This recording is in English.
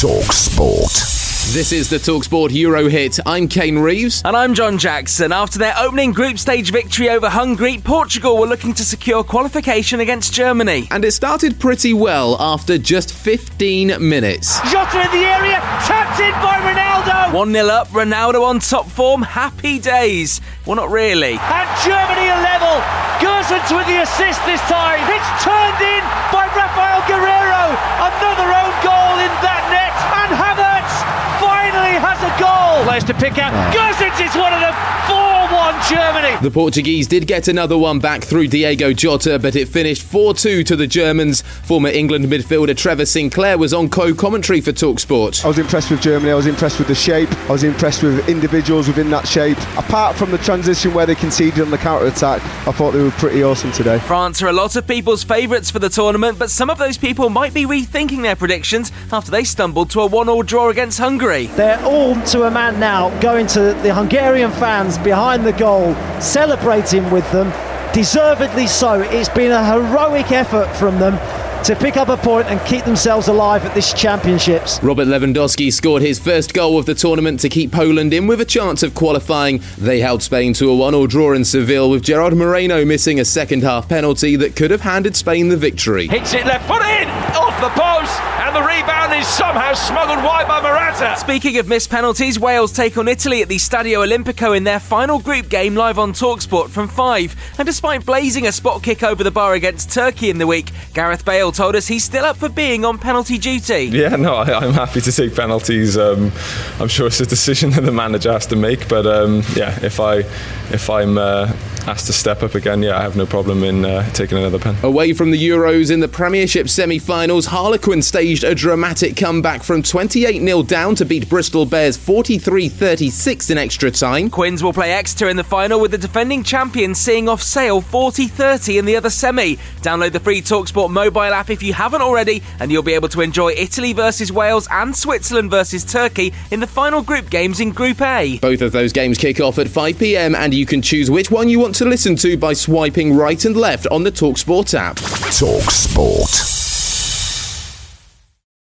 Talk Sport. This is the Talksport Euro hit. I'm Kane Reeves. And I'm John Jackson. After their opening group stage victory over Hungary, Portugal were looking to secure qualification against Germany. And it started pretty well after just 15 minutes. Jota in the area, tapped in by Ronaldo. 1 0 up, Ronaldo on top form. Happy days. Well, not really. And Germany are level. Gosens with the assist this time. It's turned in by Raphael Guerreiro. Another own goal in that net. And Havertz finally has a goal. Players to pick out. Gosens is one of the 4-1 Germany. The Portuguese did get another one back through Diogo Jota, but it finished 4-2 to the Germans. Former England midfielder Trevor Sinclair was on co-commentary for Talksport. I was impressed with Germany. I was impressed with the shape. I was impressed with individuals within that shape. Apart from the transition where they conceded on the counter attack, I thought they were pretty awesome today. France are a lot of people's favourites for the tournament, but some of those people might be rethinking their predictions after they stumbled to a one-all draw against Hungary. They're all to a man now, going to the Hungarian fans behind the goal, celebrating with them. Deservedly so. It's been a heroic effort from them to pick up a point and keep themselves alive at this championships. Robert Lewandowski scored his first goal of the tournament to keep Poland in with a chance of qualifying. They held Spain to a one-all draw in Seville with Gerard Moreno missing a second half penalty that could have handed Spain the victory. Hits it left foot in, off the post, and the rebound is somehow smuggled wide by Morata. Speaking of missed penalties, Wales take on Italy at the Stadio Olimpico in their final group game live on Talksport from 5. And despite blazing a spot kick over the bar against Turkey in the week, Gareth Bale told us he's still up for being on penalty duty. Yeah, no, I, am happy to take penalties. Um, I'm sure it's a decision that the manager has to make, but um, yeah, if I if I'm uh, asked to step up again, yeah, I have no problem in uh, taking another pen. Away from the Euros in the Premiership semi-finals, Harlequin staged a dramatic comeback from 28-0 down to beat Bristol Bears 43-36 in extra time. Quins will play Exeter in the final with the defending champions seeing off Sale 40-30 in the other semi. Download the free Talksport mobile app if you haven't already, and you'll be able to enjoy Italy versus Wales and Switzerland versus Turkey in the final group games in Group A. Both of those games kick off at 5 pm, and you can choose which one you want to listen to by swiping right and left on the Talksport app. Talk Sport.